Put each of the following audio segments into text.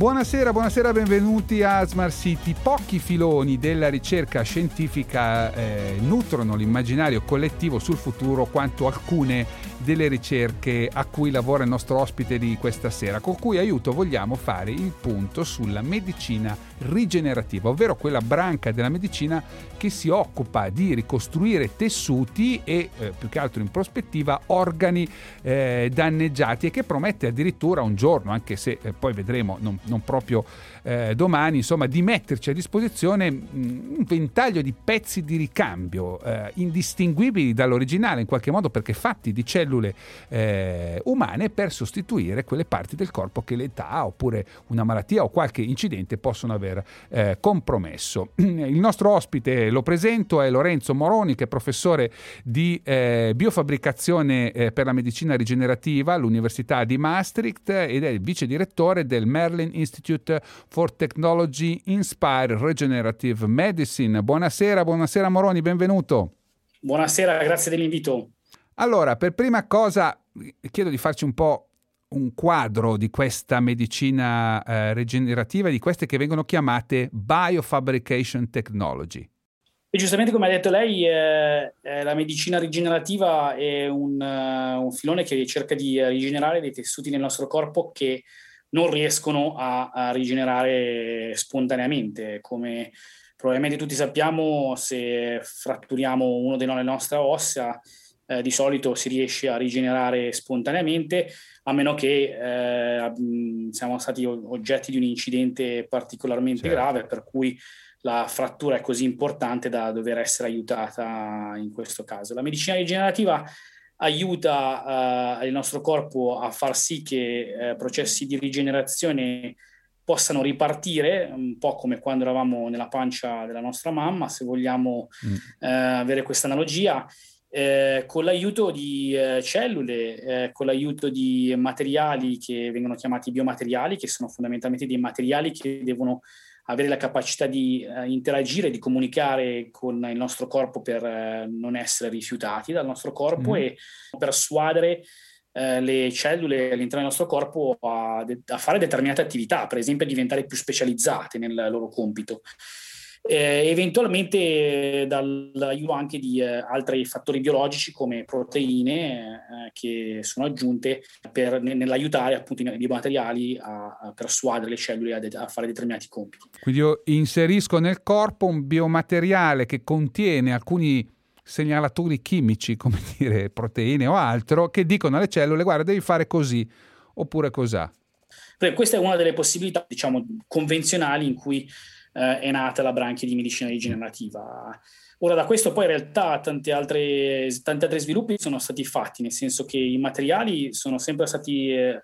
Buonasera, buonasera, benvenuti a Smart City. Pochi filoni della ricerca scientifica eh, nutrono l'immaginario collettivo sul futuro quanto alcune delle ricerche a cui lavora il nostro ospite di questa sera, con cui aiuto vogliamo fare il punto sulla medicina rigenerativa, ovvero quella branca della medicina che si occupa di ricostruire tessuti e eh, più che altro in prospettiva organi eh, danneggiati e che promette addirittura un giorno, anche se eh, poi vedremo non, non proprio eh, domani, insomma, di metterci a disposizione mm, un ventaglio di pezzi di ricambio eh, indistinguibili dall'originale in qualche modo perché fatti di cellule eh, umane per sostituire quelle parti del corpo che l'età oppure una malattia o qualche incidente possono aver eh, compromesso. Il nostro ospite, lo presento, è Lorenzo Moroni che è professore di eh, biofabbricazione eh, per la medicina rigenerativa all'Università di Maastricht ed è il vice direttore del Merlin Institute for Technology Inspire Regenerative Medicine. Buonasera, buonasera Moroni, benvenuto. Buonasera, grazie dell'invito. Allora, per prima cosa chiedo di farci un po' un quadro di questa medicina eh, rigenerativa, di queste che vengono chiamate biofabrication technology. E giustamente come ha detto lei, eh, eh, la medicina rigenerativa è un, uh, un, filone che cerca di rigenerare dei tessuti nel nostro corpo che non riescono a, a rigenerare spontaneamente. Come probabilmente tutti sappiamo, se fratturiamo uno delle nostre ossa, eh, di solito si riesce a rigenerare spontaneamente, a meno che eh, siamo stati oggetti di un incidente particolarmente certo. grave, per cui la frattura è così importante da dover essere aiutata in questo caso. La medicina rigenerativa aiuta uh, il nostro corpo a far sì che uh, processi di rigenerazione possano ripartire, un po' come quando eravamo nella pancia della nostra mamma, se vogliamo mm. uh, avere questa analogia, eh, con l'aiuto di eh, cellule, eh, con l'aiuto di materiali che vengono chiamati biomateriali, che sono fondamentalmente dei materiali che devono avere la capacità di uh, interagire, di comunicare con il nostro corpo per uh, non essere rifiutati dal nostro corpo mm. e persuadere uh, le cellule all'interno del nostro corpo a, a, fare determinate attività, per esempio a diventare più specializzate nel loro compito eh, eventualmente dall'aiuto anche di eh, altri fattori biologici come proteine eh, che sono aggiunte per, nell'aiutare appunto i biomateriali a, a persuadere le cellule a, de- a, fare determinati compiti. Quindi io inserisco nel corpo un biomateriale che contiene alcuni segnalatori chimici, come dire proteine o altro, che dicono alle cellule guarda devi fare così oppure cos'ha. Questa è una delle possibilità, diciamo, convenzionali in cui eh, è nata la branchia di medicina rigenerativa. Ora, da questo poi in realtà tanti altri, tanti altri sviluppi sono stati fatti, nel senso che i materiali sono sempre stati eh,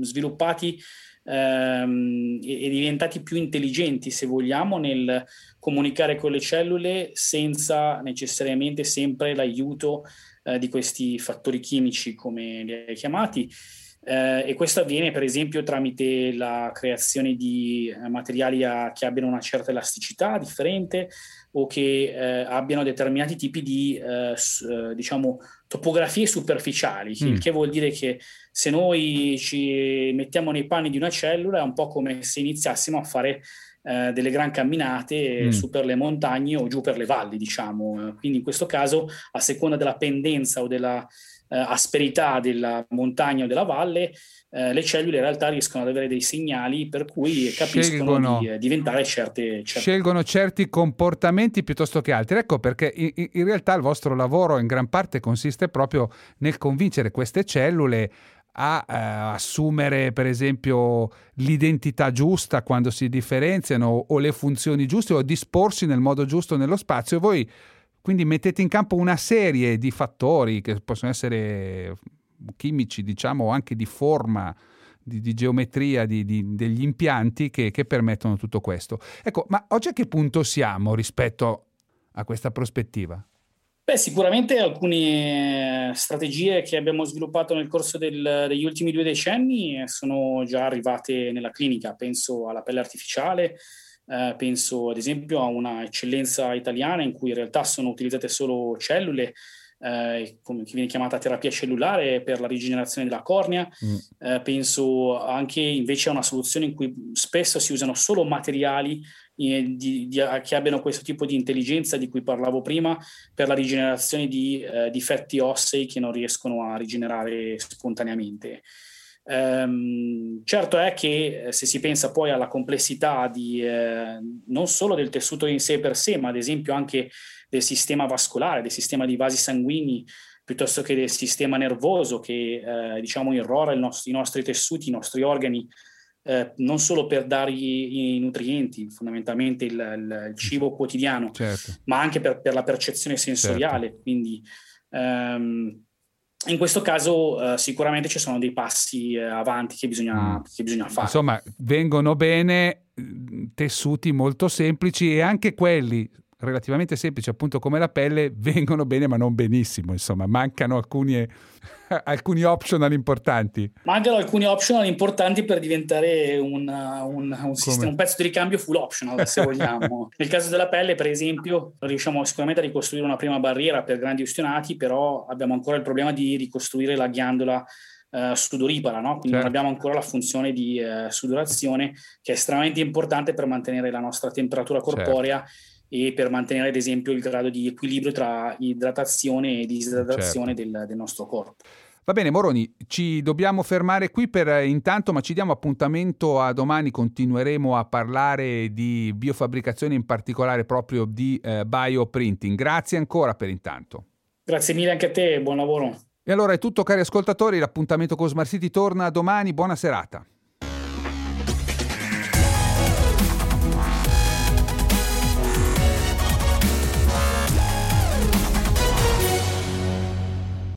sviluppati ehm, e, e, diventati più intelligenti, se vogliamo, nel comunicare con le cellule senza necessariamente sempre l'aiuto eh, di questi fattori chimici, come li hai chiamati. Eh, e questo avviene per esempio tramite la creazione di eh, materiali a, che abbiano una certa elasticità differente o che eh, abbiano determinati tipi di eh, eh, diciamo, topografie superficiali, mm. che vuol dire che se noi ci mettiamo nei panni di una cellula è un po' come se iniziassimo a fare eh, delle gran camminate mm. su per le montagne o giù per le valli, diciamo. Quindi in questo caso, a seconda della pendenza o della eh, asperità della montagna o della valle, eh, le cellule in realtà riescono ad avere dei segnali per cui capiscono scelgono, di eh, diventare certe, certe... Scelgono certi comportamenti piuttosto che altri. Ecco perché in, in realtà il vostro lavoro in gran parte consiste proprio nel convincere queste cellule a eh, assumere per esempio l'identità giusta quando si differenziano o le funzioni giuste o a disporsi nel modo giusto nello spazio e voi quindi mettete in campo una serie di fattori che possono essere chimici, diciamo, o anche di forma, di, di geometria di, di, degli impianti che, che, permettono tutto questo. Ecco, ma oggi a che punto siamo rispetto a questa prospettiva? Beh, sicuramente alcune strategie che abbiamo sviluppato nel corso del, degli ultimi due decenni sono già arrivate nella clinica. Penso alla pelle artificiale, eh, penso ad esempio a una eccellenza italiana in cui in realtà sono utilizzate solo cellule, eh, come, che viene chiamata terapia cellulare per la rigenerazione della cornea. Mm. Eh, penso anche invece a una soluzione in cui spesso si usano solo materiali eh, di, di, che abbiano questo tipo di intelligenza di cui parlavo prima per la rigenerazione di eh, difetti ossei che non riescono a rigenerare spontaneamente. Um, certo è che eh, se si pensa poi alla complessità di, eh, non solo del tessuto in sé per sé, ma ad esempio anche del sistema vascolare, del sistema di vasi sanguigni, piuttosto che del sistema nervoso che eh, diciamo irrora nostro, i nostri tessuti, i nostri organi, eh, non solo per dare i, nutrienti, fondamentalmente il, il, il cibo quotidiano, certo. ma anche per, per, la percezione sensoriale. Certo. Quindi ehm, in questo caso eh, sicuramente ci sono dei passi eh, avanti che bisogna, mm. che bisogna, fare. Insomma, vengono bene mm, tessuti molto semplici e anche quelli relativamente semplici, appunto come la pelle, vengono bene ma non benissimo, insomma, mancano alcuni, alcuni optional importanti. Mancano alcuni optional importanti per diventare un, un, un, sistema, un pezzo di ricambio full optional, se vogliamo. Nel caso della pelle, per esempio, riusciamo sicuramente a ricostruire una prima barriera per grandi ustionati, però abbiamo ancora il problema di ricostruire la ghiandola Uh, sudoripara, no? quindi certo. non abbiamo ancora la funzione di uh, sudorazione che è estremamente importante per mantenere la nostra temperatura corporea certo e per mantenere ad esempio il grado di equilibrio tra idratazione e disidratazione certo. del, del nostro corpo. Va bene, Moroni, ci dobbiamo fermare qui per eh, intanto, ma ci diamo appuntamento a domani. Continueremo a parlare di biofabbricazione, in particolare proprio di eh, bioprinting. Grazie ancora per intanto. Grazie mille anche a te, buon lavoro. E allora è tutto, cari ascoltatori. L'appuntamento con Smart City torna domani. Buona serata.